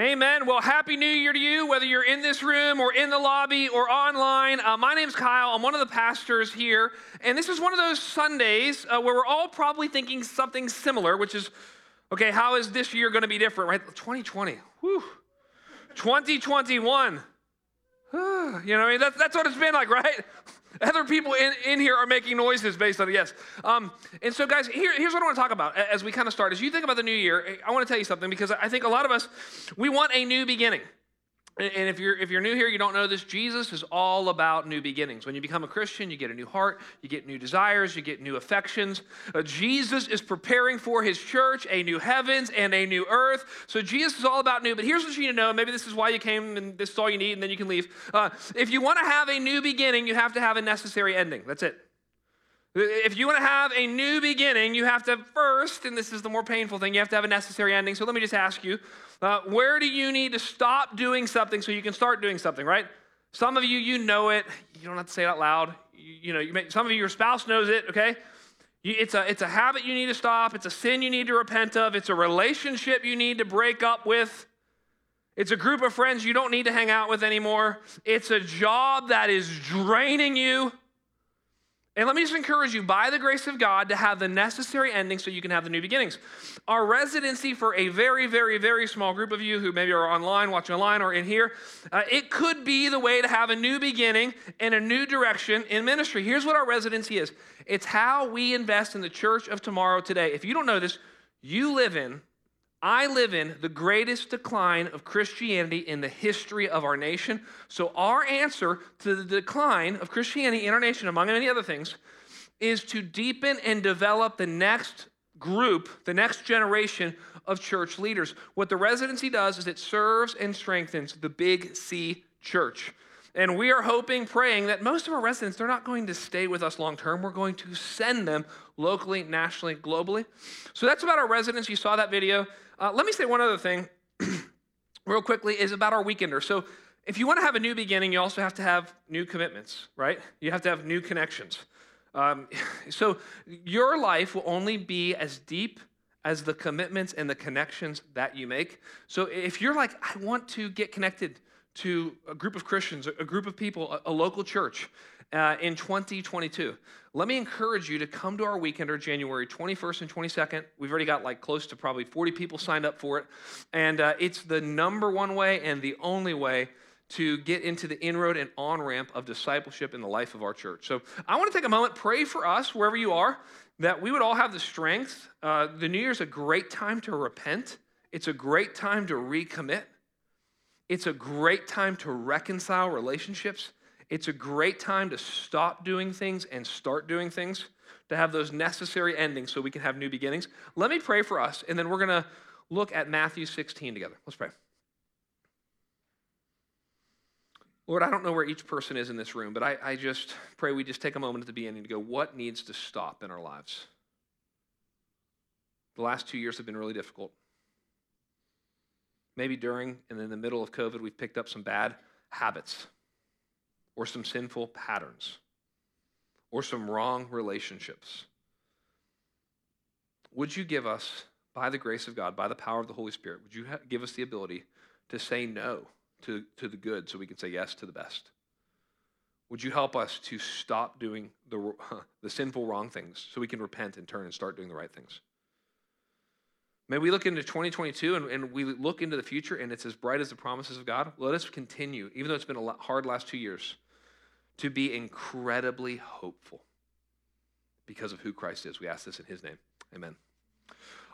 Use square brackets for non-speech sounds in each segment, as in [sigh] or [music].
Amen. Well, Happy New Year to you, whether you're in this room or in the lobby or online. Uh, my name's Kyle. I'm one of the pastors here. And this is one of those Sundays uh, where we're all probably thinking something similar, which is, okay, how is this year going to be different, right? 2020. Whew. 2021. [sighs] you know, what I mean, that's, that's what it's been like, right? Other people in, in here are making noises based on it, yes. Um, and so, guys, here, here's what I want to talk about as we kind of start. As you think about the new year, I want to tell you something because I think a lot of us, we want a new beginning. And if you're if you're new here, you don't know this. Jesus is all about new beginnings. When you become a Christian, you get a new heart, you get new desires, you get new affections. Uh, Jesus is preparing for His church a new heavens and a new earth. So Jesus is all about new. But here's what you need to know. Maybe this is why you came, and this is all you need, and then you can leave. Uh, if you want to have a new beginning, you have to have a necessary ending. That's it. If you want to have a new beginning, you have to first, and this is the more painful thing, you have to have a necessary ending. So let me just ask you uh, where do you need to stop doing something so you can start doing something, right? Some of you, you know it. You don't have to say it out loud. You, you know, you may, some of you, your spouse knows it, okay? You, it's, a, it's a habit you need to stop. It's a sin you need to repent of. It's a relationship you need to break up with. It's a group of friends you don't need to hang out with anymore. It's a job that is draining you. And let me just encourage you, by the grace of God, to have the necessary ending so you can have the new beginnings. Our residency for a very, very, very small group of you who maybe are online, watching online, or in here, uh, it could be the way to have a new beginning and a new direction in ministry. Here's what our residency is it's how we invest in the church of tomorrow today. If you don't know this, you live in I live in the greatest decline of Christianity in the history of our nation. So, our answer to the decline of Christianity in our nation, among many other things, is to deepen and develop the next group, the next generation of church leaders. What the residency does is it serves and strengthens the Big C church. And we are hoping, praying that most of our residents, they're not going to stay with us long term. We're going to send them locally, nationally, globally. So that's about our residents. You saw that video. Uh, let me say one other thing, [clears throat] real quickly, is about our weekender. So, if you want to have a new beginning, you also have to have new commitments, right? You have to have new connections. Um, [laughs] so, your life will only be as deep as the commitments and the connections that you make. So, if you're like, I want to get connected to a group of Christians, a group of people, a, a local church, uh, in 2022. Let me encourage you to come to our weekender January 21st and 22nd. We've already got like close to probably 40 people signed up for it. And uh, it's the number one way and the only way to get into the inroad and on ramp of discipleship in the life of our church. So I want to take a moment, pray for us wherever you are, that we would all have the strength. Uh, the New Year's a great time to repent, it's a great time to recommit, it's a great time to reconcile relationships. It's a great time to stop doing things and start doing things, to have those necessary endings so we can have new beginnings. Let me pray for us, and then we're going to look at Matthew 16 together. Let's pray. Lord, I don't know where each person is in this room, but I, I just pray we just take a moment at the beginning to go, what needs to stop in our lives? The last two years have been really difficult. Maybe during and in the middle of COVID, we've picked up some bad habits or some sinful patterns or some wrong relationships. Would you give us, by the grace of God, by the power of the Holy Spirit, would you give us the ability to say no to, to the good so we can say yes to the best? Would you help us to stop doing the, [laughs] the sinful wrong things so we can repent and turn and start doing the right things? May we look into 2022 and, and, we look into the future and it's as bright as the promises of God. Let us continue, even though it's been a hard last two years, to be incredibly hopeful because of who Christ is. We ask this in his name. Amen.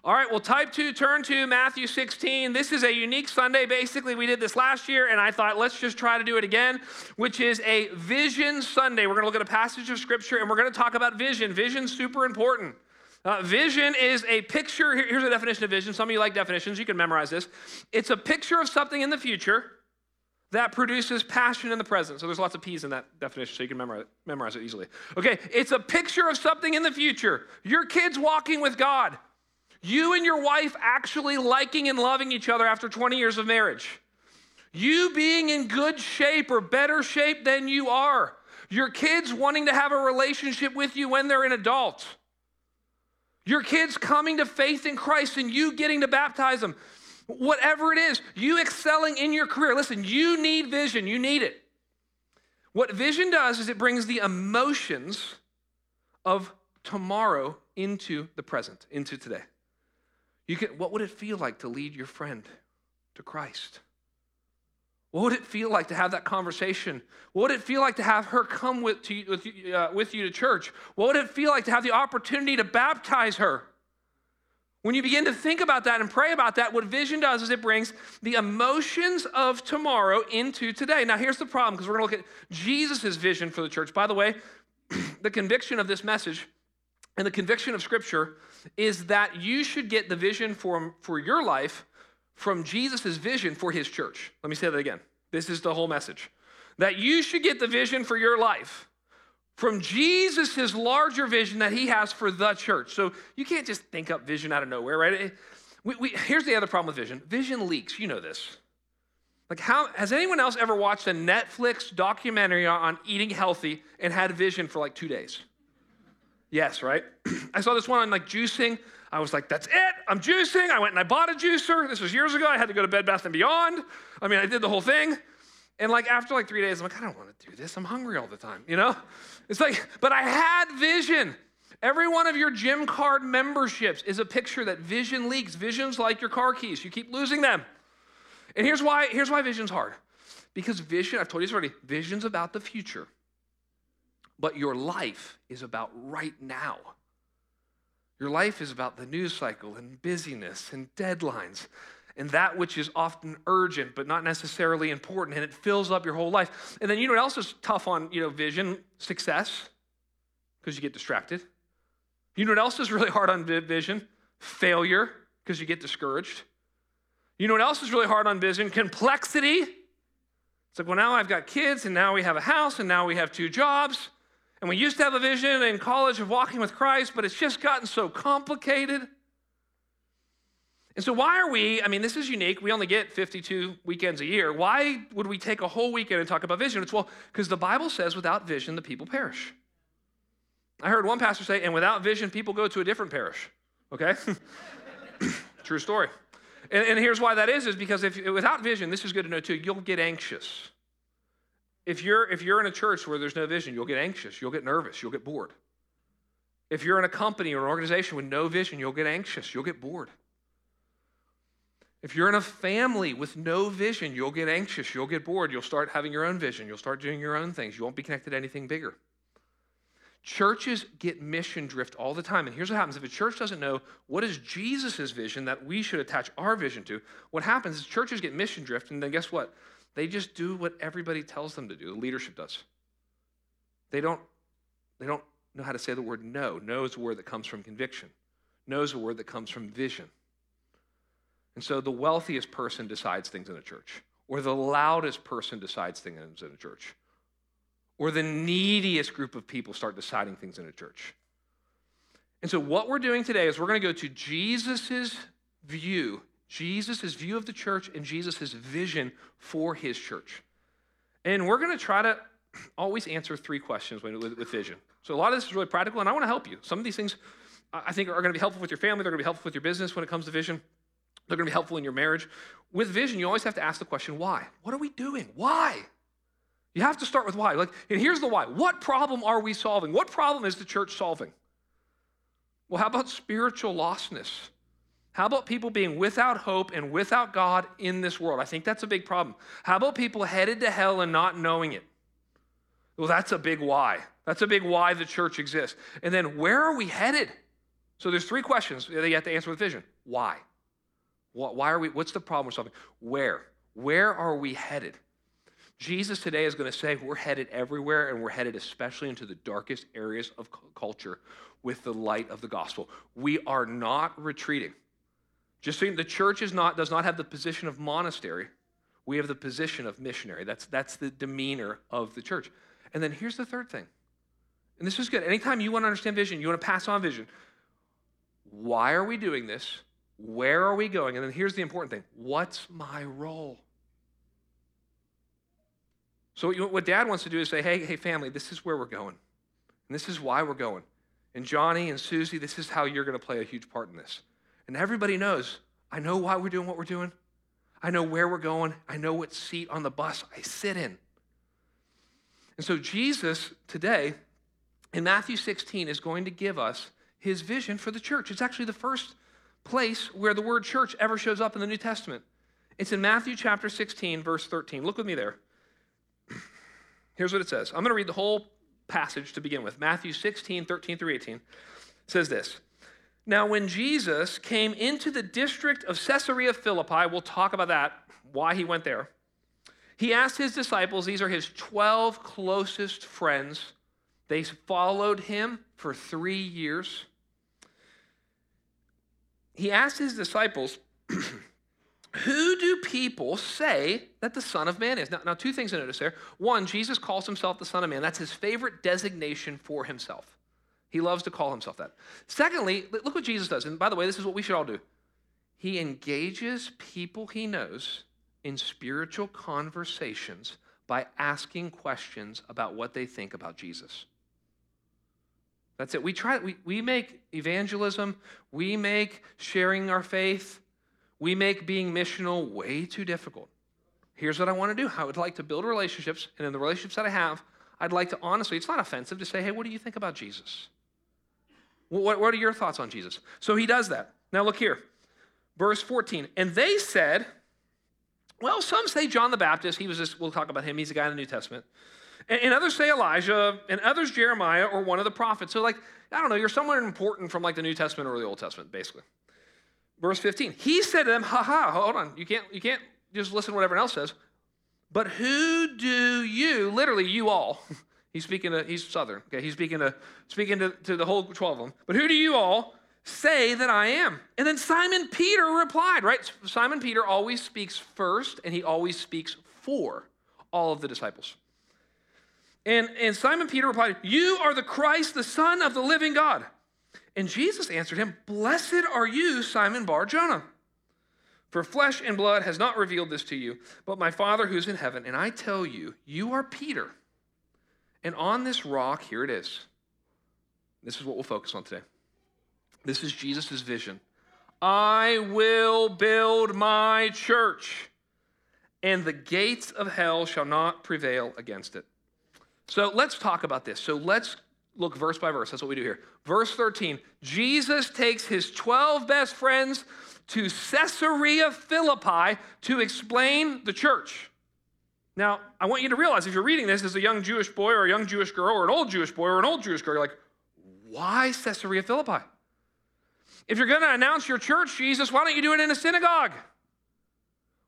All right, well, type two, turn to Matthew 16. This is a unique Sunday. Basically, we did this last year, and I thought, let's just try to do it again, which is a vision Sunday. We're going to look at a passage of scripture, and we're going to talk about vision. Vision's super important. Uh, vision is a picture. Here's a definition of vision. Some of you like definitions. You can memorize this. It's a picture of something in the future that produces passion in the present. So there's lots of P's in that definition, so you can memorize, memorize it easily. Okay, it's a picture of something in the future. Your kids walking with God. You and your wife actually liking and loving each other after 20 years of marriage. You being in good shape or better shape than you are. Your kids wanting to have a relationship with you when they're an adult. Your kids coming to faith in Christ and you getting to baptize them. Whatever it is, you excelling in your career. Listen, you need vision, you need it. What vision does is it brings the emotions of tomorrow into the present, into today. You can, what would it feel like to lead your friend to Christ? What would it feel like to have that conversation? What would it feel like to have her come with, to, with, uh, with you to church? What would it feel like to have the opportunity to baptize her? When you begin to think about that and pray about that, what vision does is it brings the emotions of tomorrow into today. Now, here's the problem because we're going to look at Jesus' vision for the church. By the way, [clears throat] the conviction of this message and the conviction of Scripture is that you should get the vision for, for your life from Jesus' vision for his church. Let me say that again. This is the whole message. That you should get the vision for your life from Jesus' his larger vision that he has for the church. So you can't just think up vision out of nowhere, right? We, we, here's the other problem with vision vision leaks. You know this. Like, how has anyone else ever watched a Netflix documentary on eating healthy and had vision for like two days? Yes, right? [clears throat] I saw this one on like juicing. I was like, that's it. I'm juicing. I went and I bought a juicer. This was years ago. I had to go to Bed Bath and Beyond. I mean, I did the whole thing. And like after like three days, I'm like, I don't want to do this. I'm hungry all the time, you know? It's like, but I had vision. Every one of your gym card memberships is a picture that vision leaks. Vision's like your car keys. You keep losing them. And here's why, here's why vision's hard. Because vision, I've told you this already, vision's about the future. But your life is about right now. Your life is about the news cycle and busyness and deadlines and that which is often urgent but not necessarily important and it fills up your whole life. And then you know what else is tough on, you know, vision? Success because you get distracted. You know what else is really hard on vision? Failure because you get discouraged. You know what else is really hard on vision? Complexity. It's like, well, now I've got kids, and now we have a house, and now we have two jobs. And we used to have a vision in college of walking with Christ, but it's just gotten so complicated. And so, why are we? I mean, this is unique. We only get 52 weekends a year. Why would we take a whole weekend and talk about vision? It's well, because the Bible says without vision, the people perish. I heard one pastor say, and without vision, people go to a different parish. Okay? [laughs] True story. And, and, here's why that is, is because if without vision, this is good to know too, you'll get anxious. If you're, if you're in a church where there's no vision, you'll get anxious, you'll get nervous, you'll get bored. If you're in a company or an organization with no vision, you'll get anxious, you'll get bored. If you're in a family with no vision, you'll get anxious, you'll get bored, you'll start having your own vision, you'll start doing your own things, you won't be connected to anything bigger. Churches get mission drift all the time. And here's what happens if a church doesn't know what is Jesus' vision that we should attach our vision to, what happens is churches get mission drift, and then guess what? They just do what everybody tells them to do. The leadership does. They don't, they don't know how to say the word no. No is a word that comes from conviction. No is a word that comes from vision. And so the wealthiest person decides things in a church, or the loudest person decides things in a church, or the neediest group of people start deciding things in a church. And so, what we're doing today is we're going to go to Jesus' view Jesus' view of the church and Jesus' vision for his church. And we're going to try to [clears throat] always answer three questions with, with, vision. So a lot of this is really practical, and I want to help you. Some of these things I think are going to be helpful with your family, they're going to be helpful with your business when it comes to vision. They're going to be helpful in your marriage. With vision, you always have to ask the question, why? What are we doing? Why? You have to start with why. Like, and here's the why. What problem are we solving? What problem is the church solving? Well, how about spiritual lostness? How about people being without hope and without God in this world? I think that's a big problem. How about people headed to hell and not knowing it? Well, that's a big why. That's a big why the church exists. And then where are we headed? So there's three questions that you have to answer with vision. Why? Why are we, what's the problem we're solving? Where? Where are we headed? Jesus today is going to say we're headed everywhere and we're headed especially into the darkest areas of culture with the light of the gospel. We are not retreating. Just so the church is not, does not have the position of monastery. We have the position of missionary. That's, that's the demeanor of the church. And then here's the third thing. And this is good. Anytime you want to understand vision, you want to pass on vision. Why are we doing this? Where are we going? And then here's the important thing what's my role? So, what dad wants to do is say, hey, hey, family, this is where we're going. And this is why we're going. And Johnny and Susie, this is how you're going to play a huge part in this. And everybody knows I know why we're doing what we're doing. I know where we're going. I know what seat on the bus I sit in. And so, Jesus today in Matthew 16 is going to give us his vision for the church. It's actually the first place where the word church ever shows up in the New Testament. It's in Matthew chapter 16, verse 13. Look with me there. [clears throat] Here's what it says. I'm going to read the whole passage to begin with. Matthew 16, 13 through 18 says this. Now, when Jesus came into the district of Caesarea Philippi, we'll talk about that, why he went there. He asked his disciples, these are his 12 closest friends. They followed him for three years. He asked his disciples, [clears throat] Who do people say that the Son of Man is? Now, now, two things to notice there. One, Jesus calls himself the Son of Man. That's his favorite designation for himself. He loves to call himself that. Secondly, look what Jesus does. And by the way, this is what we should all do. He engages people he knows in spiritual conversations by asking questions about what they think about Jesus. That's it. We try we, we make evangelism, we make sharing our faith, we make being missional way too difficult. Here's what I want to do. I would like to build relationships, and in the relationships that I have, I'd like to honestly, it's not offensive to say, hey, what do you think about Jesus? What, what are your thoughts on Jesus? So he does that. Now look here. Verse 14. And they said, well, some say John the Baptist. He was just, we'll talk about him. He's a guy in the New Testament. And, and others say Elijah, and others Jeremiah or one of the prophets. So, like, I don't know, you're somewhere important from like the New Testament or the Old Testament, basically. Verse 15. He said to them, ha ha, hold on. You can't, you can't just listen to what everyone else says. But who do you, literally you all, [laughs] He's speaking to, he's Southern, okay? He's speaking to, speaking to, to the whole 12 of them. But who do you all say that I am? And then Simon Peter replied, right? Simon Peter always speaks first, and he always speaks for all of the disciples. And, and Simon Peter replied, You are the Christ, the Son of the living God. And Jesus answered him, Blessed are you, Simon Bar Jonah. For flesh and blood has not revealed this to you, but my Father who's in heaven. And I tell you, you are Peter and on this rock, here it is. This is what we'll focus on today. This is Jesus' vision. I will build my church, and the gates of hell shall not prevail against it. So let's talk about this. So let's look verse by verse. That's what we do here. Verse 13 Jesus takes his 12 best friends to Caesarea Philippi to explain the church. Now, I want you to realize if you're reading this as a young Jewish boy or a young Jewish girl or an old Jewish boy or an old Jewish girl, you're like, why Caesarea Philippi? If you're going to announce your church, Jesus, why don't you do it in a synagogue?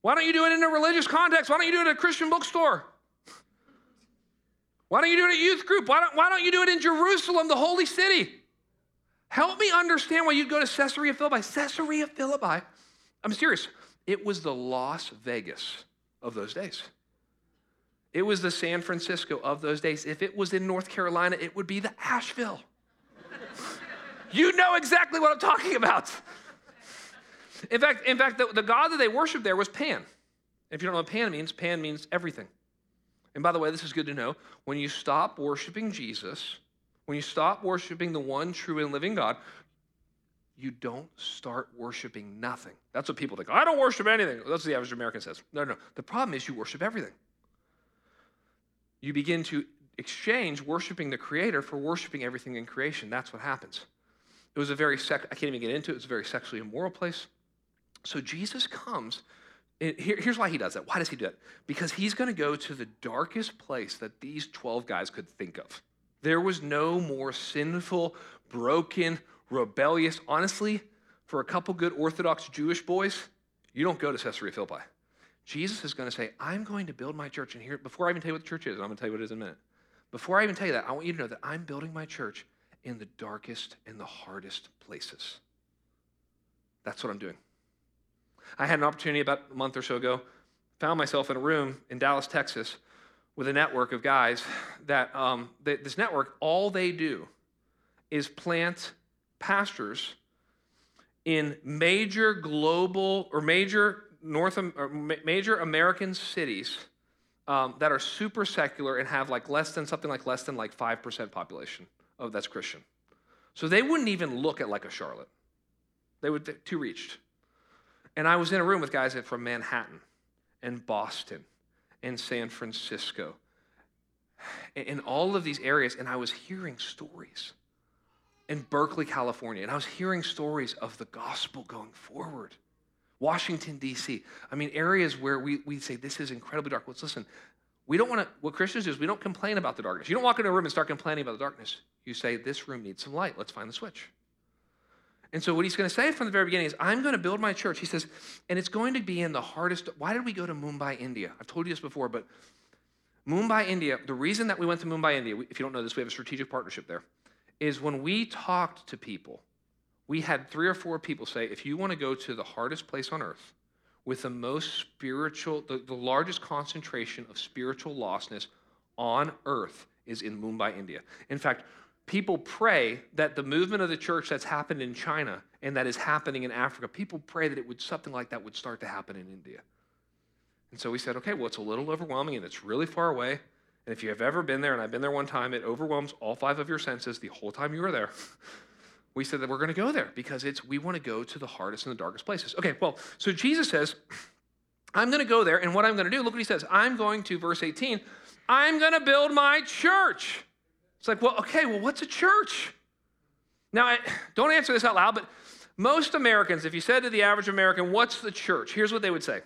Why don't you do it in a religious context? Why don't you do it at a Christian bookstore? Why don't you do it at youth group? Why don't, why don't you do it in Jerusalem, the holy city? Help me understand why you'd go to Caesarea Philippi. Caesarea Philippi, I'm serious, it was the Las Vegas of those days. It was the San Francisco of those days. If it was in North Carolina, it would be the Asheville. [laughs] you know exactly what I'm talking about. In fact, in fact, the, the god that they worshiped there was Pan. If you don't know what Pan means, Pan means everything. And by the way, this is good to know. When you stop worshiping Jesus, when you stop worshiping the one true and living God, you don't start worshiping nothing. That's what people think. I don't worship anything. That's what the average American says. No, no. The problem is you worship everything you begin to exchange worshiping the creator for worshiping everything in creation. That's what happens. It was a very sec- I can't even get into it. it was a very sexually immoral place. So Jesus comes. Here, here's why he does that. Why does he do that? Because he's going to go to the darkest place that these 12 guys could think of. There was no more sinful, broken, rebellious. Honestly, for a couple good Orthodox Jewish boys, you don't go to Caesarea Philippi. Jesus is going to say, I'm going to build my church. And here, before I even tell you what the church is, I'm going to tell you what it is in a minute. Before I even tell you that, I want you to know that I'm building my church in the darkest and the hardest places. That's what I'm doing. I had an opportunity about a month or so ago, found myself in a room in Dallas, Texas, with a network of guys that um, this network, all they do is plant pastors in major global or major North or major American cities um, that are super secular and have like less than something like less than like five percent population of that's Christian. So they wouldn't even look at like a Charlotte. They would too reached. And I was in a room with guys from Manhattan and Boston and San Francisco in all of these areas, and I was hearing stories in Berkeley, California, and I was hearing stories of the gospel going forward. Washington, D.C. I mean, areas where we, we say this is incredibly dark. Let's listen. We don't want to, what Christians do is we don't complain about the darkness. You don't walk into a room and start complaining about the darkness. You say, this room needs some light. Let's find the switch. And so what he's going to say from the very beginning is, I'm going to build my church. He says, and it's going to be in the hardest. Why did we go to Mumbai, India? I've told you this before, but Mumbai, India, the reason that we went to Mumbai, India, if you don't know this, we have a strategic partnership there, is when we talked to people, we had three or four people say, if you want to go to the hardest place on earth with the most spiritual, the, the largest concentration of spiritual lostness on earth is in Mumbai, India. In fact, people pray that the movement of the church that's happened in China and that is happening in Africa, people pray that it would something like that would start to happen in India. And so we said, okay, well, it's a little overwhelming and it's really far away. And if you have ever been there, and I've been there one time, it overwhelms all five of your senses the whole time you were there. [laughs] we said that we're going to go there because it's we want to go to the hardest and the darkest places. Okay, well, so Jesus says, [clears throat] I'm going to go there, and what I'm going to do, look what he says. I'm going to, verse 18, I'm going to build my church. It's like, well, okay, well, what's a church? Now, I, [sighs] don't answer this out loud, but most Americans, if you said to the average American, what's the church? Here's what they would say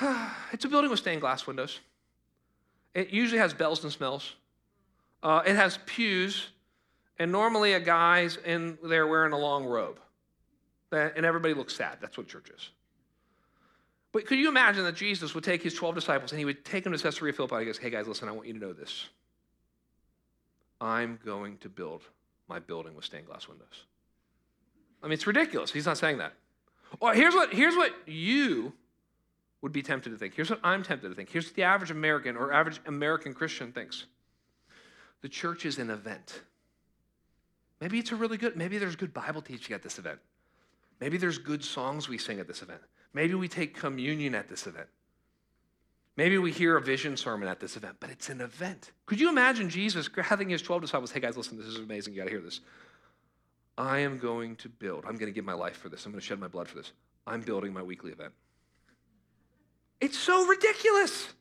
[sighs] it's a building with stained glass windows. It usually has bells and smells. Uh, it has pews, and normally a guy's in there wearing a long robe. And everybody looks sad. That's what church is. But could you imagine that Jesus would take his 12 disciples and he would take them to Caesarea Philippi and he goes, Hey guys, listen, I want you to know this. I'm going to build my building with stained glass windows. I mean, it's ridiculous. He's not saying that. Well, here's what, here's what you would be tempted to think. Here's what I'm tempted to think. Here's what the average American or average American Christian thinks the church is an event. Maybe it's a really good, maybe there's good Bible teaching at this event. Maybe there's good songs we sing at this event. Maybe we take communion at this event. Maybe we hear a vision sermon at this event, but it's an event. Could you imagine Jesus having his 12 disciples, hey guys, listen, this is amazing. You got to hear this. I am going to build, I'm going to give my life for this. I'm going to shed my blood for this. I'm building my weekly event. It's so ridiculous.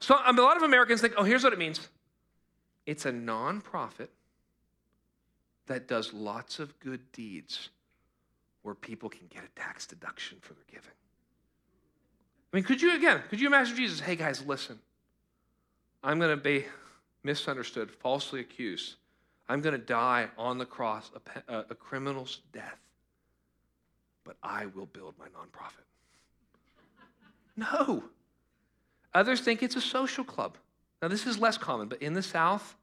So um, a lot of Americans think, oh, here's what it means it's a nonprofit that does lots of good deeds where people can get a tax deduction for their giving. I mean, could you, again, could you imagine Jesus, hey guys, listen, I'm going to be misunderstood, falsely accused. I'm going to die on the cross a, a, criminal's death, but I will build my nonprofit. No. Others think it's a social club. Now, this is less common, but in the South,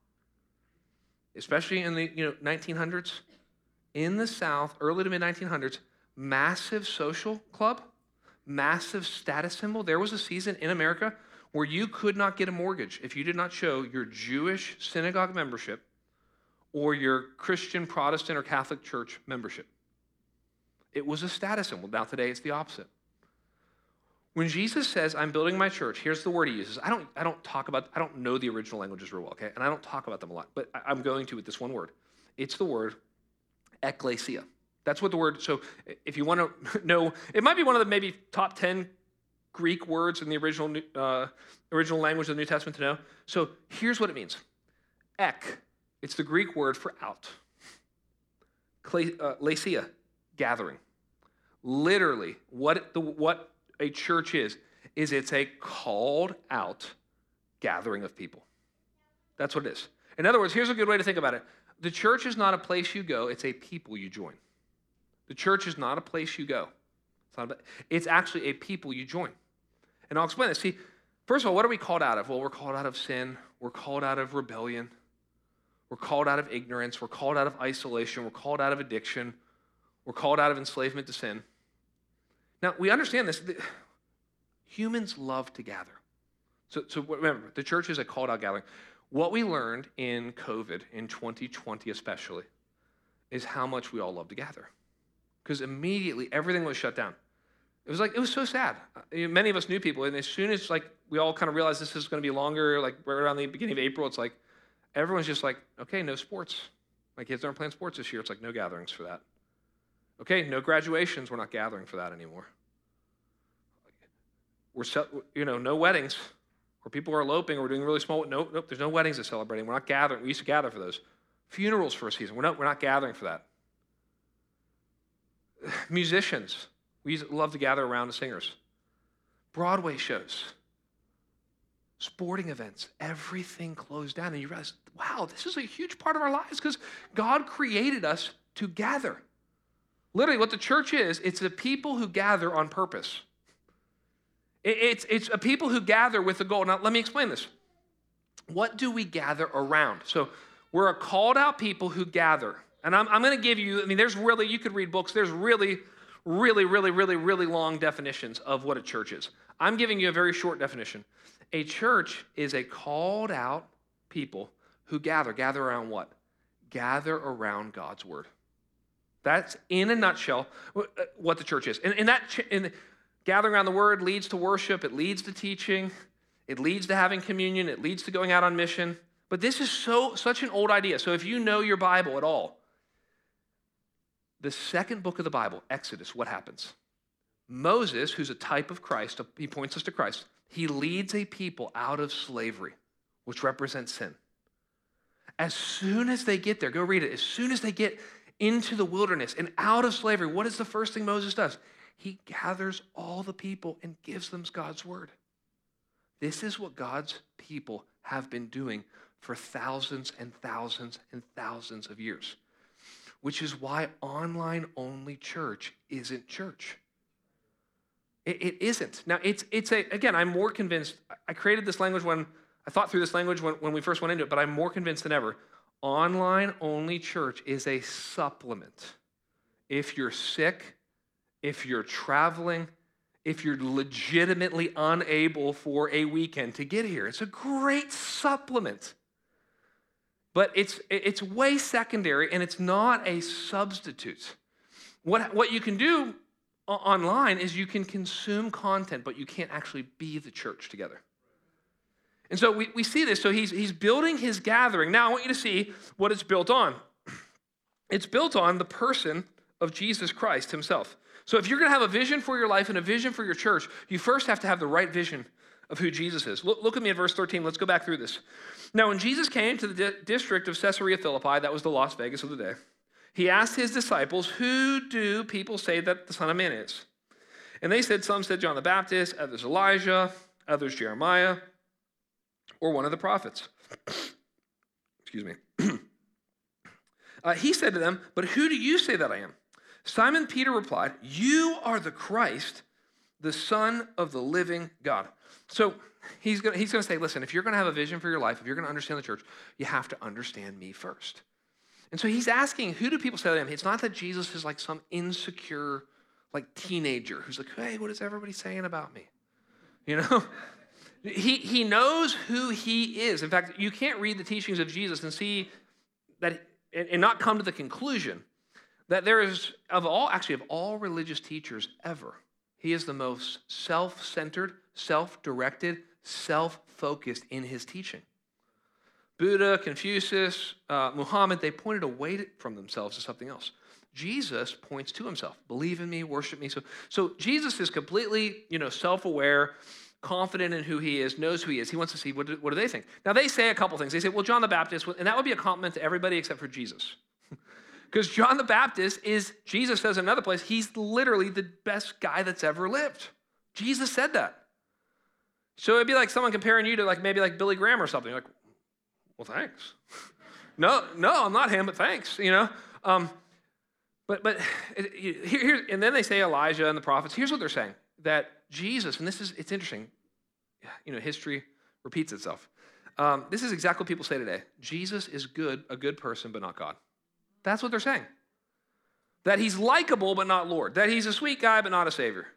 especially in the you know, 1900s, in the South, early to mid 1900s, massive social club, massive status symbol. There was a season in America where you could not get a mortgage if you did not show your Jewish synagogue membership or your Christian, Protestant, or Catholic church membership. It was a status symbol. Now, today, it's the opposite. When Jesus says, I'm building my church, here's the word he uses. I don't, I don't talk about, I don't know the original languages real well, okay? And I don't talk about them a lot, but I'm going to with this one word. It's the word ecclesia. That's what the word, so if you want to [laughs] know, it might be one of the maybe top 10 Greek words in the original, uh, original language of the New Testament to know. So here's what it means ek, it's the Greek word for out. Uh, gathering. Literally, what the, what a church is, is it's a called out gathering of people. That's what it is. In other words, here's a good way to think about it. The church is not a place you go, it's a people you join. The church is not a place you go. It's, not it's actually a people you join. And I'll explain this. See, first of all, what are we called out of? Well, we're called out of sin, we're called out of rebellion, we're called out of ignorance, we're called out of isolation, we're called out of addiction, we're called out of enslavement to sin. Now, we understand this. Humans love to gather. So, so remember, the church is a called out gathering. What we learned in COVID, in 2020 especially, is how much we all love to gather. Because immediately everything was shut down. It was like, it was so sad. Many of us knew people, and as soon as like we all kind of realized this is going to be longer, like right around the beginning of April, it's like everyone's just like, okay, no sports. My kids aren't playing sports this year. It's like no gatherings for that. Okay, no graduations. We're not gathering for that anymore. We're, you know, no weddings where people are eloping or we're doing really small. Nope, nope, there's no weddings to celebrating. We're not gathering. We used to gather for those. Funerals for a season. We're not, we're not gathering for that. Musicians. We love to gather around the singers. Broadway shows. Sporting events. Everything closed down. And you realize, wow, this is a huge part of our lives because God created us to gather. Literally, what the church is, it's a people who gather on purpose. It's, it's a people who gather with a goal. Now, let me explain this. What do we gather around? So, we're a called out people who gather. And I'm, I'm going to give you, I mean, there's really, you could read books, there's really, really, really, really, really long definitions of what a church is. I'm giving you a very short definition. A church is a called out people who gather. Gather around what? Gather around God's word. That's in a nutshell uh, what the church is. And, and that and gathering around the word leads to worship, it leads to teaching, it leads to having communion, it leads to going out on mission. But this is so such an old idea. So if you know your Bible at all, the second book of the Bible, Exodus, what happens? Moses, who's a type of Christ, he points us to Christ, he leads a people out of slavery, which represents sin. As soon as they get there, go read it, as soon as they get into the wilderness and out of slavery, what is the first thing Moses does? He gathers all the people and gives them God's word. This is what God's people have been doing for thousands and thousands and thousands of years, which is why online only church isn't church. It, it isn't. Now, it's, it's a, again, I'm more convinced. I created this language when I thought through this language when, when we first went into it, but I'm more convinced than ever online only church is a supplement. If you're sick, if you're traveling, if you're legitimately unable for a weekend to get here, it's a great supplement. But it's, it's way secondary and it's not a substitute. What, what you can do online is you can consume content, but you can't actually be the church together. And so we, we see this. So he's, he's building his gathering. Now I want you to see what it's built on. [clears throat] It's built on the person of Jesus Christ himself. So if you're going to have a vision for your life and a vision for your church, you first have to have the right vision of who Jesus is. Look, look at me at verse 13. Let's go back through this. Now, when Jesus came to the di- district of Caesarea Philippi, that was the Las Vegas of the day, he asked his disciples, Who do people say that the Son of Man is? And they said, Some said John the Baptist, others Elijah, others Jeremiah or one of the prophets. [clears throat] Excuse me. [clears throat] uh, he said to them, But who do you say that I am? Simon Peter replied, You are the Christ, the Son of the living God. So he's going he's to say, Listen, if you're going to have a vision for your life, if you're going to understand the church, you have to understand me first. And so he's asking, Who do people say I am? It's not that Jesus is like some insecure, like teenager who's like, Hey, what is everybody saying about me? You know? [laughs] He, he knows who he is. In fact, you can't read the teachings of Jesus and see that and not come to the conclusion that there is of all actually of all religious teachers ever he is the most self-centered self-directed self-focused in his teaching buddha confucius uh, muhammad they pointed away from themselves to something else jesus points to himself believe in me worship me so so jesus is completely you know self-aware confident in who he is, knows who he is. He wants to see what do, what do they think. Now, they say a couple things. They say, well, John the Baptist, and that would be a compliment to everybody except for Jesus. Because John the Baptist is, Jesus says in another place, he's literally the best guy that's ever lived. Jesus said that. So it'd be like someone comparing you to like maybe like Billy Graham or something. You're like, well, thanks. [laughs] no, no, I'm not him, but thanks, you know. Um, but but here, here, and then they say Elijah and the prophets. Here's what they're saying: that Jesus, and this is it's interesting you know, history repeats itself. Um, this is exactly what people say today. Jesus is good, a good person, but not God. That's what they're saying. That he's likable, but not Lord. That he's a sweet guy, but not a savior.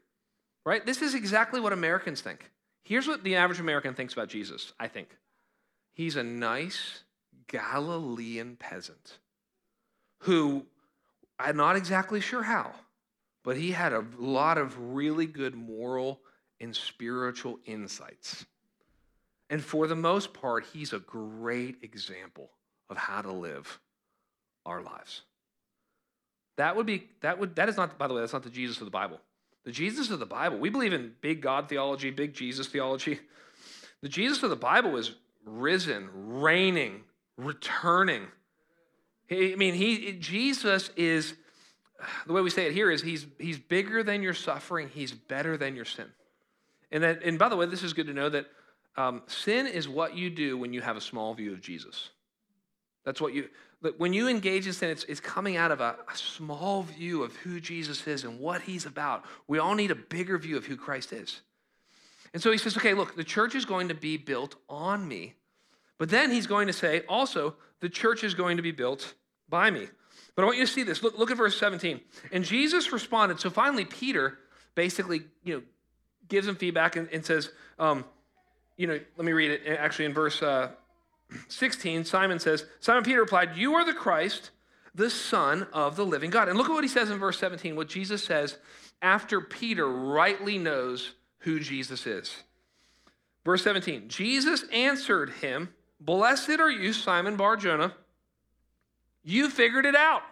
Right? This is exactly what Americans think. Here's what the average American thinks about Jesus, I think. He's a nice Galilean peasant who, I'm not exactly sure how, but he had a lot of really good moral and spiritual insights. And for the most part, he's a great example of how to live our lives. That would be that would that is not by the way that's not the Jesus of the Bible. The Jesus of the Bible. We believe in big God theology, big Jesus theology. The Jesus of the Bible is risen, reigning, returning. I mean, he Jesus is the way we say it here is he's he's bigger than your suffering, he's better than your sin. And that and by the way, this is good to know that um, sin is what you do when you have a small view of Jesus. That's what you when you engage in sin, it's, it's coming out of a, a small view of who Jesus is and what he's about. We all need a bigger view of who Christ is. And so he says, okay, look, the church is going to be built on me. But then he's going to say, also, the church is going to be built by me. But I want you to see this. Look, look at verse 17. And Jesus responded. So finally, Peter basically, you know, gives him feedback and, and says, um, you know, let me read it actually in verse uh, 16. Simon says, Simon Peter replied, You are the Christ, the Son of the living God. And look at what he says in verse 17, what Jesus says after Peter rightly knows who Jesus is. Verse 17 Jesus answered him, Blessed are you, Simon Bar Jonah. You figured it out.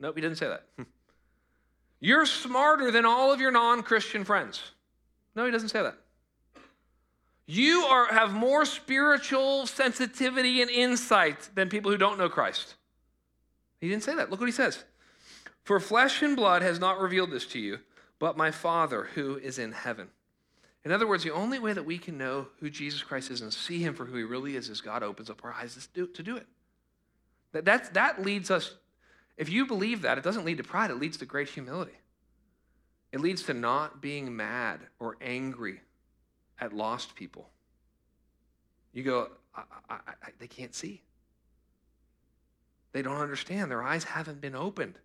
Nope, he didn't say that. Hmm. You're smarter than all of your non Christian friends. No, he doesn't say that. You are, have more spiritual sensitivity and insight than people who don't know Christ. He didn't say that. Look what he says. For flesh and blood has not revealed this to you, but my Father who is in heaven. In other words, the only way that we can know who Jesus Christ is and see him for who he really is is God opens up our eyes to do, it. That, that, that leads us, if you believe that, it doesn't lead to pride, it leads to great humility. It leads to not being mad or angry at lost people. You go, I, I, I, they can't see. They don't understand. Their eyes haven't been opened.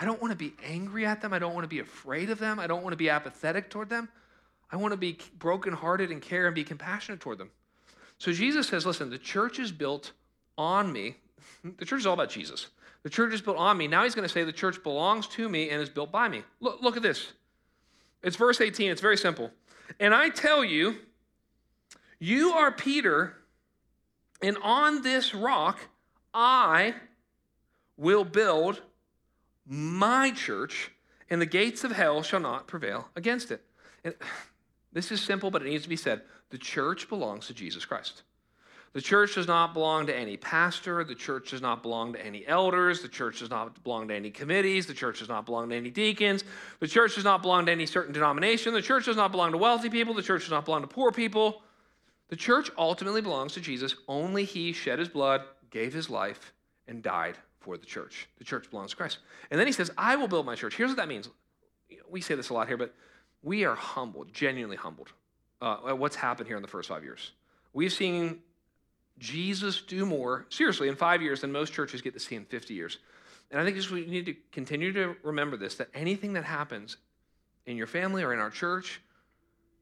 I don't want to be angry at them. I don't want to be afraid of them. I don't want to be apathetic toward them. I want to be brokenhearted and care and be compassionate toward them. So Jesus says, listen, the church is built on me. [laughs] The church is all about Jesus. The church is built on me. Now he's going to say the church belongs to me and is built by me. Look, look at this. It's verse 18. It's very simple. And I tell you, you are Peter, and on this rock I will build my church, and the gates of hell shall not prevail against it. And [sighs] this is simple, but it needs to be said. The church belongs to Jesus Christ. The church does not belong to any pastor. The church does not belong to any elders. The church does not belong to any committees. The church does not belong to any deacons. The church does not belong to any certain denomination. The church does not belong to wealthy people. The church does not belong to poor people. The church ultimately belongs to Jesus. Only he shed his blood, gave his life, and died for the church. The church belongs to Christ. And then he says, I will build my church. Here's what that means. We say this a lot here, but we are humbled, genuinely humbled, uh, at what's happened here in the first five years. We've seen Jesus do more, seriously, in five years than most churches get to see in 50 years. And I think just we need to continue to remember this that anything that happens in your family or in our church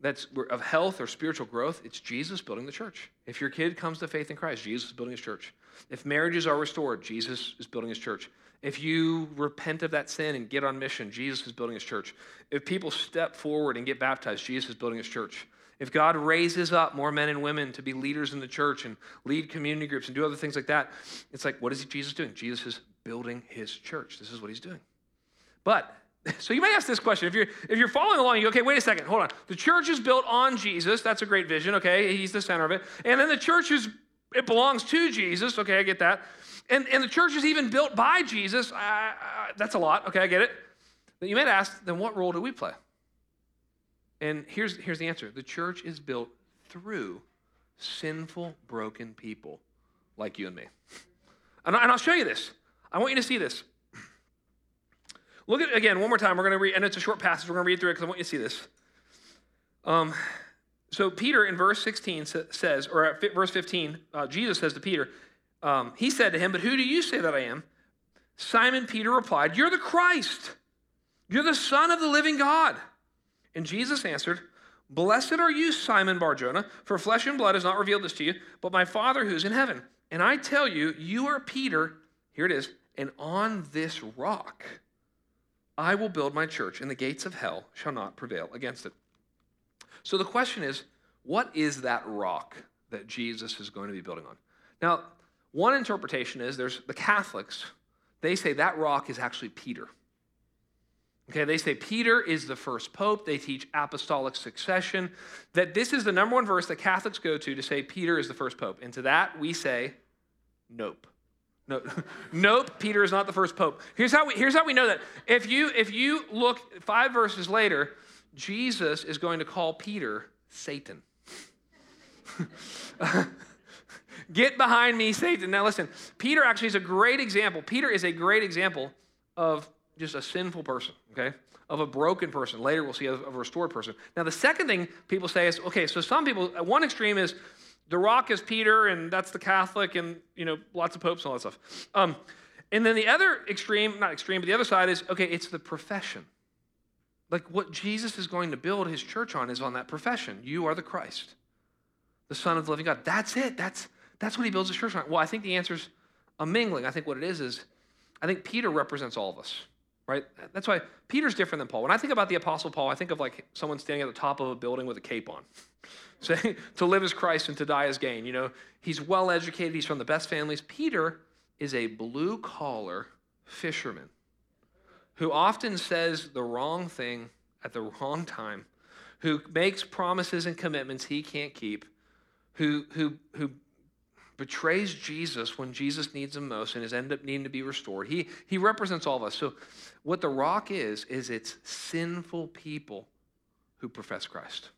that's of health or spiritual growth, it's Jesus building the church. If your kid comes to faith in Christ, Jesus is building his church. If marriages are restored, Jesus is building his church. If you repent of that sin and get on mission, Jesus is building his church. If people step forward and get baptized, Jesus is building his church. If God raises up more men and women to be leaders in the church and lead community groups and do other things like that, it's like, what is Jesus doing? Jesus is building his church. This is what he's doing. But [laughs] so you might ask this question. If you're if you're following along you go okay wait a second hold on. The church is built on jesus. That's a great vision. Okay he's the center of it. And then the church is it belongs to jesus. Okay i get that. And and the church is even built by jesus. That's a lot. Okay i get it. But you might ask then what role do we play and here's, here's the answer the church is built through sinful, broken people like you and me. And, I, and I'll show you this. I want you to see this. Look at again one more time. We're going to read, and it's a short passage. We're going to read through it because I want you to see this. Um, so Peter in verse 16 says, or at verse 15, uh, Jesus says to Peter, um, he said to him, "But who do you say that I am?" Simon Peter replied, "You're the Christ. You're the Son of the living God." And Jesus answered, Blessed are you, Simon Barjona, for flesh and blood has not revealed this to you, but my Father who's in heaven. And I tell you, you are Peter, here it is, and on this rock I will build my church, and the gates of hell shall not prevail against it. So the question is, what is that rock that Jesus is going to be building on? Now, one interpretation is there's the Catholics they say that rock is actually Peter. Okay, they say Peter is the first pope. They teach apostolic succession. That this is the number one verse that Catholics go to to say Peter is the first pope. And to that we say, nope. No, [laughs] nope, Peter is not the first pope. Here's how we, here's how we know that. If you, if you look five verses later, Jesus is going to call Peter Satan. [laughs] Get behind me, Satan. Now, listen, Peter actually is a great example. Peter is a great example of just a sinful person, okay? Of a broken person. Later, we'll see a restored person. Now, the second thing people say is okay, so some people, one extreme is the rock is Peter, and that's the Catholic, and, you know, lots of popes and all that stuff. Um, and then the other extreme, not extreme, but the other side is okay, it's the profession. Like what Jesus is going to build his church on is on that profession. You are the Christ, the Son of the living God. That's it. That's that's what he builds his church on. Well, I think the answer is a mingling. I think what it is is, I think Peter represents all of us, right? That's why Peter's different than Paul. When I think about the Apostle Paul, I think of like someone standing at the top of a building with a cape on, [laughs] saying to live as Christ and to die as gain. You know, he's well educated. He's from the best families. Peter is a blue collar fisherman who often says the wrong thing at the wrong time, who makes promises and commitments he can't keep, who, who, who betrays Jesus when Jesus needs him most and is end up needing to be restored. He, he represents all of us. So what the rock is, is it's sinful people who profess Christ.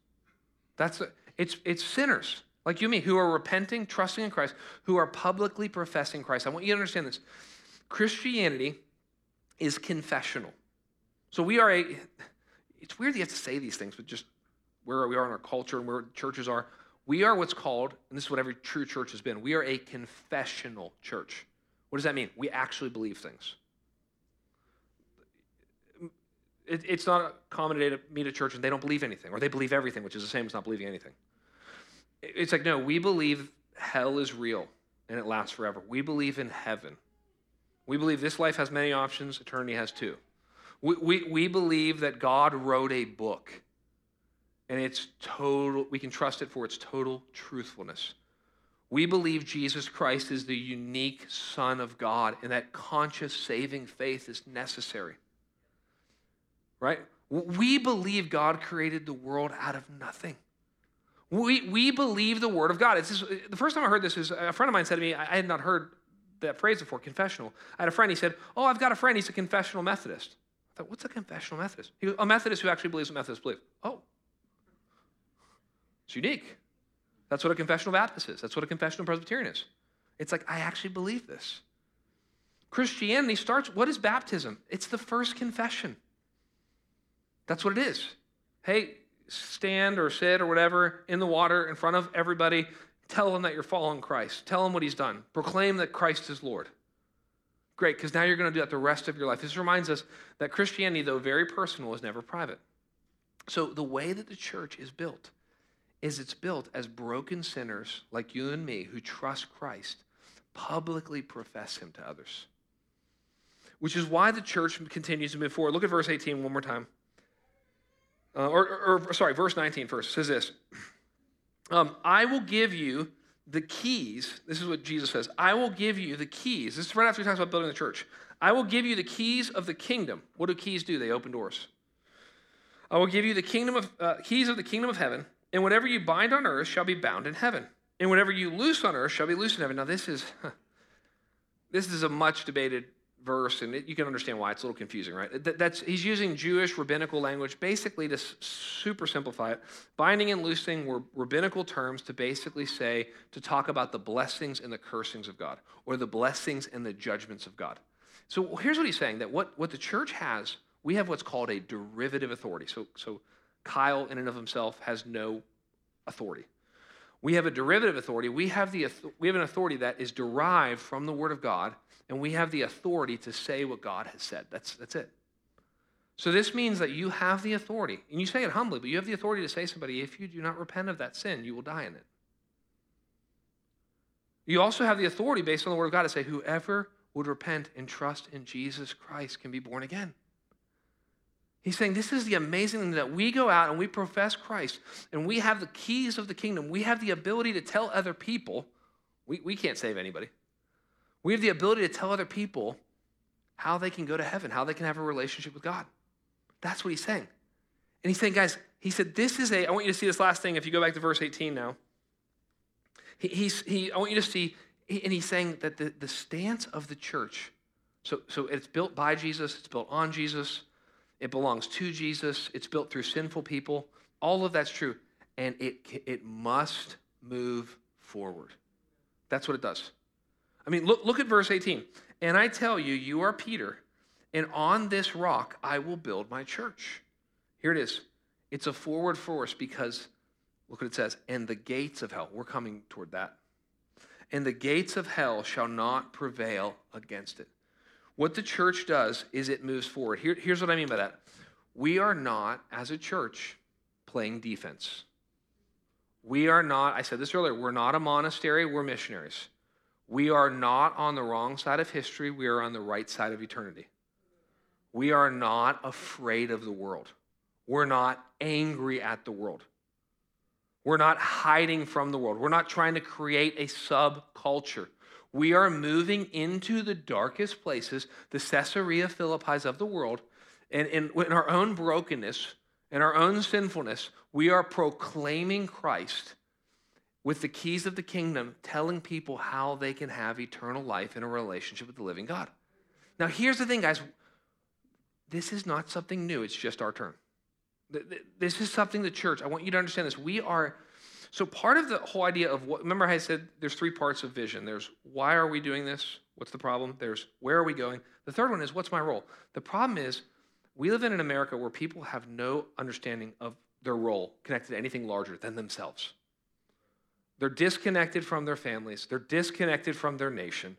That's a, it's, it's sinners like you and me who are repenting, trusting in Christ, who are publicly professing Christ. I want you to understand this. Christianity is confessional. So we are a, it's weird you have to say these things, but just where we are in our culture and where churches are. We are what's called, and this is what every true church has been, we are a confessional church. What does that mean? We actually believe things. It, it's not common to meet a church and they don't believe anything, or they believe everything, which is the same as not believing anything. It's like, no, we believe hell is real and it lasts forever. We believe in heaven. We believe this life has many options, eternity has two. We, we, we believe that God wrote a book and it's total, we can trust it for its total truthfulness. We believe Jesus Christ is the unique Son of God and that conscious saving faith is necessary. Right? We believe God created the world out of nothing. We, we believe the word of God. It's just, the first time I heard this is a friend of mine said to me, I had not heard that phrase before, confessional. I had a friend, he said, Oh, I've got a friend, he's a confessional Methodist. I thought, What's a confessional Methodist? He was a Methodist who actually believes what Methodists believe. Oh, it's unique. That's what a confessional Baptist is. That's what a confessional Presbyterian is. It's like, I actually believe this. Christianity starts, what is baptism? It's the first confession. That's what it is. Hey, stand or sit or whatever in the water in front of everybody. Tell them that you're following Christ. Tell them what he's done. Proclaim that Christ is Lord. Great, because now you're going to do that the rest of your life. This reminds us that Christianity, though very personal, is never private. So the way that the church is built is it's built as broken sinners like you and me who trust Christ publicly profess him to others. Which is why the church continues to move forward. Look at verse 18 one more time. Uh, or, or, or, sorry, verse 19 first. It says this [clears throat] um, I will give you the keys. This is what Jesus says. I will give you the keys. This is right after he talks about building the church. I will give you the keys of the kingdom. What do keys do? They open doors. I will give you the kingdom of uh, keys of the kingdom of heaven, and whatever you bind on earth shall be bound in heaven, and whatever you loose on earth shall be loosed in heaven. Now this is this is a much debated verse, and it, you can understand why it's a little confusing, right? That, that's he's using Jewish rabbinical language basically to super simplify it. Binding and loosing were rabbinical terms to basically say to talk about the blessings and the cursings of God, or the blessings and the judgments of God. So here's what he's saying: that what what the church has, we have what's called a derivative authority. So so Kyle, in and of himself, has no authority. We have a derivative authority. We have, the, we have an authority that is derived from the Word of God, and we have the authority to say what God has said. That's, that's it. So this means that you have the authority, and you say it humbly, but you have the authority to say to somebody, if you do not repent of that sin, you will die in it. You also have the authority based on the Word of God to say, whoever would repent and trust in Jesus Christ can be born again. He's saying this is the amazing thing that we go out and we profess Christ and we have the keys of the kingdom. We have the ability to tell other people, we, we can't save anybody. We have the ability to tell other people how they can go to heaven, how they can have a relationship with God. That's what he's saying. And he's saying, guys, he said, this is a, I want you to see this last thing. If you go back to verse 18 now, he, he's, he, I want you to see, and he's saying that the, the stance of the church, so, so it's built by Jesus, it's built on Jesus, it belongs to Jesus, it's built through sinful people. All of that's true. And it, it must move forward. That's what it does. I mean, look, look at verse 18. And I tell you, you are Peter, and on this rock I will build my church. Here it is. It's a forward force because look what it says, and the gates of hell, we're coming toward that. And the gates of hell shall not prevail against it. What the church does is it moves forward. Here, here's what I mean by that. We are not, as a church, playing defense. We are not, I said this earlier, we're not a monastery, we're missionaries. We are not on the wrong side of history, we are on the right side of eternity. We are not afraid of the world. We're not angry at the world. We're not hiding from the world. We're not trying to create a subculture. We are moving into the darkest places, the Caesarea Philippi's of the world, and in, in our own brokenness and our own sinfulness, we are proclaiming Christ with the keys of the kingdom, telling people how they can have eternal life in a relationship with the living God. Now, here's the thing, guys this is not something new, it's just our turn. This is something the church, I want you to understand this. We are, so part of the whole idea of what, remember I said there's three parts of vision there's why are we doing this? What's the problem? There's where are we going? The third one is what's my role? The problem is we live in an America where people have no understanding of their role connected to anything larger than themselves. They're disconnected from their families, they're disconnected from their nation,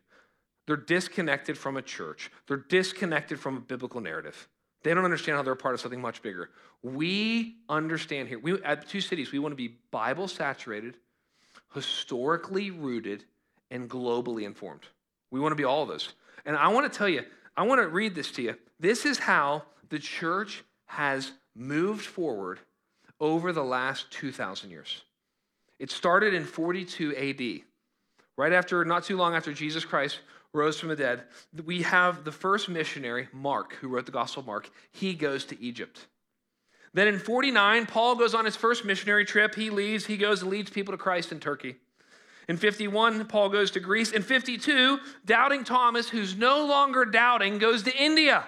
they're disconnected from a church, they're disconnected from a biblical narrative. They don't understand how they're a part of something much bigger. We understand here. We at two cities, we want to be Bible saturated, historically rooted, and globally informed. We want to be all of those. And I want to tell you, I want to read this to you. This is how the church has moved forward over the last 2,000 years. It started in 42 AD, right after, not too long after Jesus Christ rose from the dead. We have the first missionary, Mark, who wrote the Gospel of Mark. He goes to Egypt. Then in 49, Paul goes on his first missionary trip. He leaves, he goes and leads people to Christ in Turkey. In 51, Paul goes to Greece. In 52, doubting Thomas, who's no longer doubting, goes to India.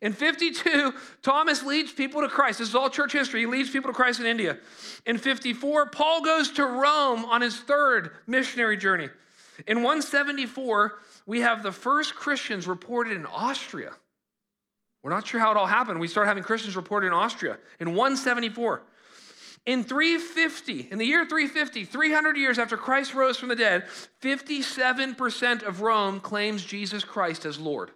In 52, Thomas leads people to Christ. This is all church history. He leads people to Christ in India. In 54, Paul goes to Rome on his third missionary journey. In 174, we have the first Christians reported in Austria. We're not sure how it all happened. We start having Christians reported in Austria in 174. In 350, in the year 350, 300 years after Christ rose from the dead, 57% of Rome claims Jesus Christ as Lord.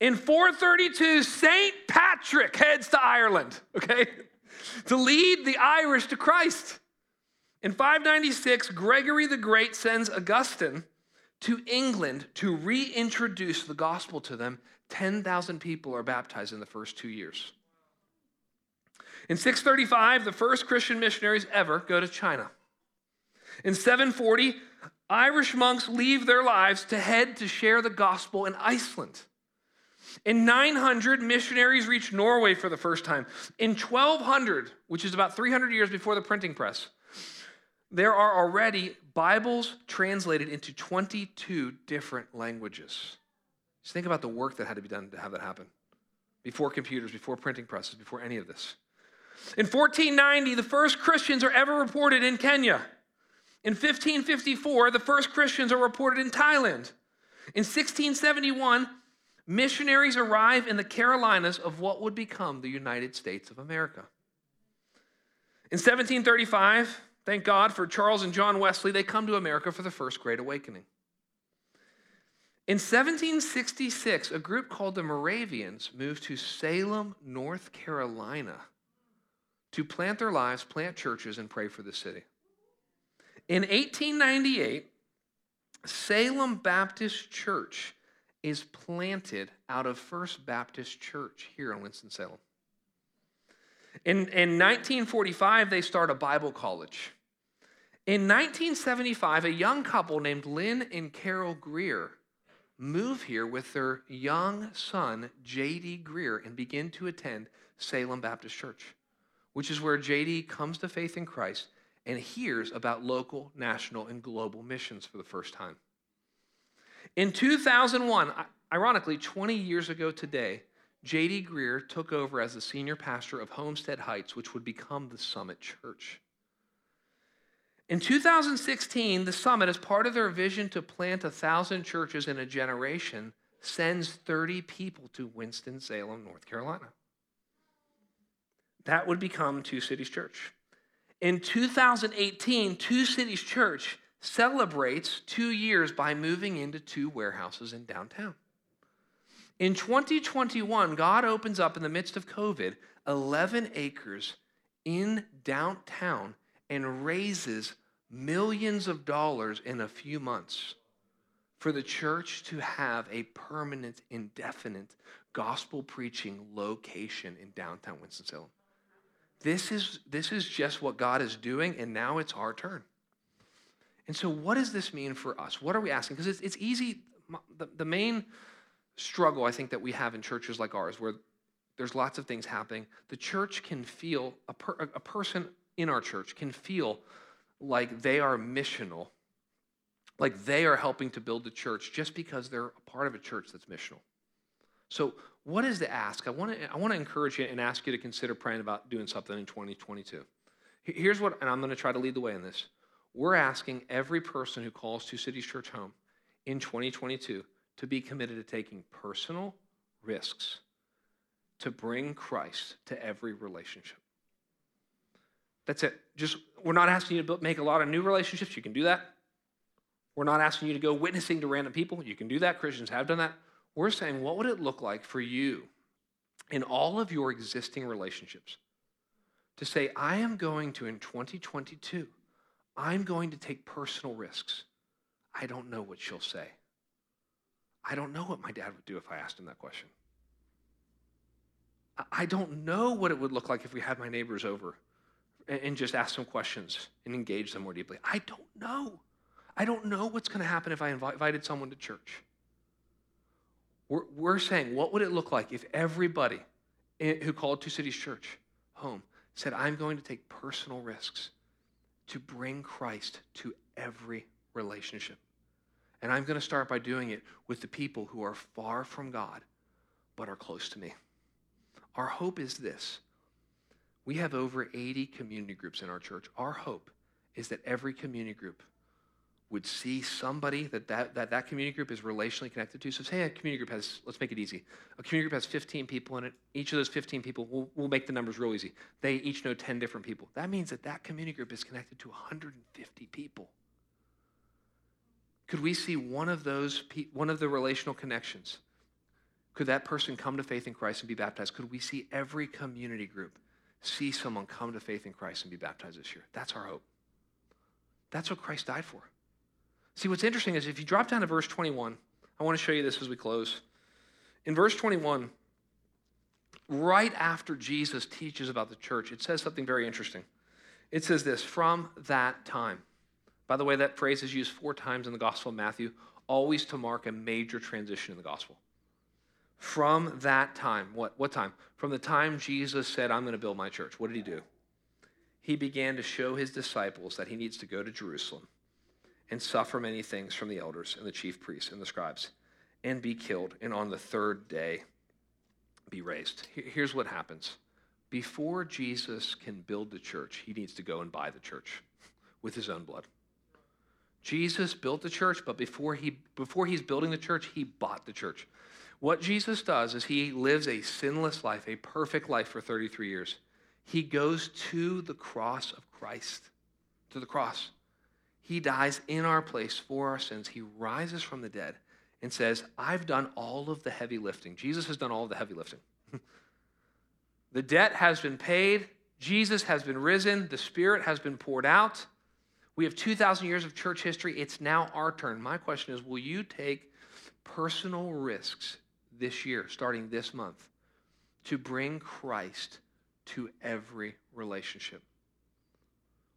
In 432, St. Patrick heads to Ireland, okay, [laughs] to lead the Irish to Christ. In 596, Gregory the Great sends Augustine to England to reintroduce the gospel to them. 10,000 people are baptized in the first two years. In 635, the first Christian missionaries ever go to China. In 740, Irish monks leave their lives to head to share the gospel in Iceland. In 900, missionaries reach Norway for the first time. In 1200, which is about 300 years before the printing press, there are already Bibles translated into 22 different languages. Just think about the work that had to be done to have that happen. Before computers, before printing presses, before any of this. In 1490, the first Christians are ever reported in Kenya. In 1554, the first Christians are reported in Thailand. In 1671, missionaries arrive in the Carolinas of what would become the United States of America. In 1735, thank God for Charles and John Wesley, they come to America for the First Great Awakening. In 1766, a group called the Moravians moved to Salem, North Carolina to plant their lives, plant churches, and pray for the city. In 1898, Salem Baptist Church is planted out of First Baptist Church here in Winston-Salem. In, in 1945, they start a Bible college. In 1975, a young couple named Lynn and Carol Greear move here with their young son, J.D. Greear, and begin to attend Salem Baptist Church, which is where J.D. comes to faith in Christ and hears about local, national, and global missions for the first time. In 2001, ironically, 20 years ago today, J.D. Greear took over as the senior pastor of Homestead Heights, which would become the Summit Church. In 2016, the Summit, as part of their vision to plant a thousand churches in a generation, sends 30 people to Winston-Salem, North Carolina. That would become Two Cities Church. In 2018, Two Cities Church celebrates two years by moving into two warehouses in downtown. In 2021, God opens up in the midst of COVID 11 acres in downtown and raises millions of dollars in a few months for the church to have a permanent, indefinite gospel preaching location in downtown Winston-Salem. This is, this is just what God is doing, and now it's our turn. And so, what does this mean for us? What are we asking? Because it's, it's easy. The, the main struggle I think that we have in churches like ours, where there's lots of things happening, the church can feel, a, per, a person in our church can feel like they are missional, like they are helping to build the church just because they're a part of a church that's missional. So, what is the ask? I want to I want to encourage you and ask you to consider praying about doing something in 2022. Here's what, and I'm going to try to lead the way in this. We're asking every person who calls Two Cities Church home in 2022 to be committed to taking personal risks to bring Christ to every relationship. That's it. Just we're not asking you to make a lot of new relationships. You can do that. We're not asking you to go witnessing to random people. You can do that. Christians have done that. We're saying, what would it look like for you in all of your existing relationships to say, I am going to, in 2022, I'm going to take personal risks. I don't know what she'll say. I don't know what my dad would do if I asked him that question. I don't know what it would look like if we had my neighbors over and just ask them questions and engage them more deeply. I don't know. I don't know what's going to happen if I invited someone to church. We're, we're saying, what would it look like if everybody who called Two Cities Church home said, I'm going to take personal risks to bring Christ to every relationship? And I'm going to start by doing it with the people who are far from God but are close to me. Our hope is this we have over 80 community groups in our church. Our hope is that every community group would see somebody that that, that, that community group is relationally connected to. So say a community group has, let's make it easy. A community group has 15 people in it. Each of those 15 people, we'll, we'll make the numbers real easy. They each know 10 different people. That means that that community group is connected to 150 people. Could we see one of those, one of the relational connections? Could that person come to faith in Christ and be baptized? Could we see every community group see someone come to faith in Christ and be baptized this year? That's our hope. That's what Christ died for. See, what's interesting is if you drop down to verse 21, I want to show you this as we close. In verse 21, right after Jesus teaches about the church, it says something very interesting. It says this from that time. By the way, that phrase is used four times in the Gospel of Matthew, always to mark a major transition in the gospel. From that time, what, what time? From the time Jesus said, I'm going to build my church, what did he do? He began to show his disciples that he needs to go to Jerusalem and suffer many things from the elders and the chief priests and the scribes and be killed, and on the third day be raised. Here's what happens before Jesus can build the church, he needs to go and buy the church [laughs] with his own blood. Jesus built the church, but before, he, before he's building the church, he bought the church. What Jesus does is he lives a sinless life, a perfect life for 33 years. He goes to the cross of Christ, to the cross. He dies in our place for our sins. He rises from the dead and says, I've done all of the heavy lifting. Jesus has done all of the heavy lifting. [laughs] the debt has been paid. Jesus has been risen. The Spirit has been poured out. We have 2,000 years of church history. It's now our turn. My question is will you take personal risks this year, starting this month, to bring Christ to every relationship?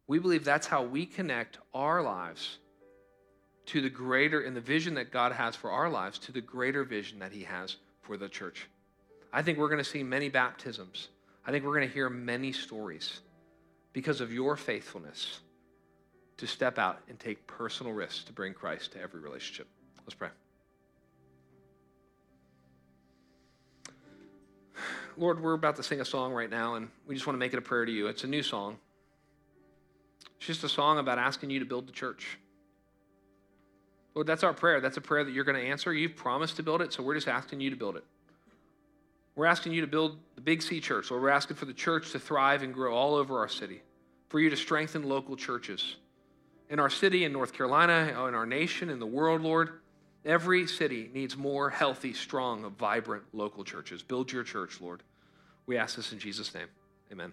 We believe that's how we connect our lives to the greater, in the vision that God has for our lives, to the greater vision that He has for the church. I think we're going to see many baptisms. I think we're going to hear many stories because of your faithfulness to step out and take personal risks to bring Christ to every relationship. Let's pray. Lord, we're about to sing a song right now, and we just want to make it a prayer to you. It's a new song. It's just a song about asking you to build the church. Lord, that's our prayer. That's a prayer that you're going to answer. You've promised to build it, so we're just asking you to build it. We're asking you to build the Big C church. Lord, we're asking for the church to thrive and grow all over our city, for you to strengthen local churches in our city, in North Carolina, in our nation, in the world, Lord. Every city needs more healthy, strong, vibrant local churches. Build your church, Lord. We ask this in Jesus' name. Amen.